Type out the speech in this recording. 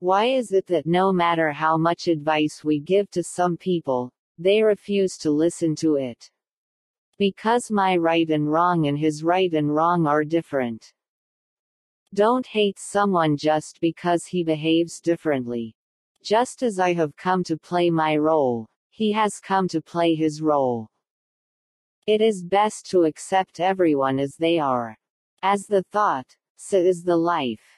Why is it that no matter how much advice we give to some people, they refuse to listen to it? Because my right and wrong and his right and wrong are different. Don't hate someone just because he behaves differently. Just as I have come to play my role, he has come to play his role. It is best to accept everyone as they are. As the thought, so is the life.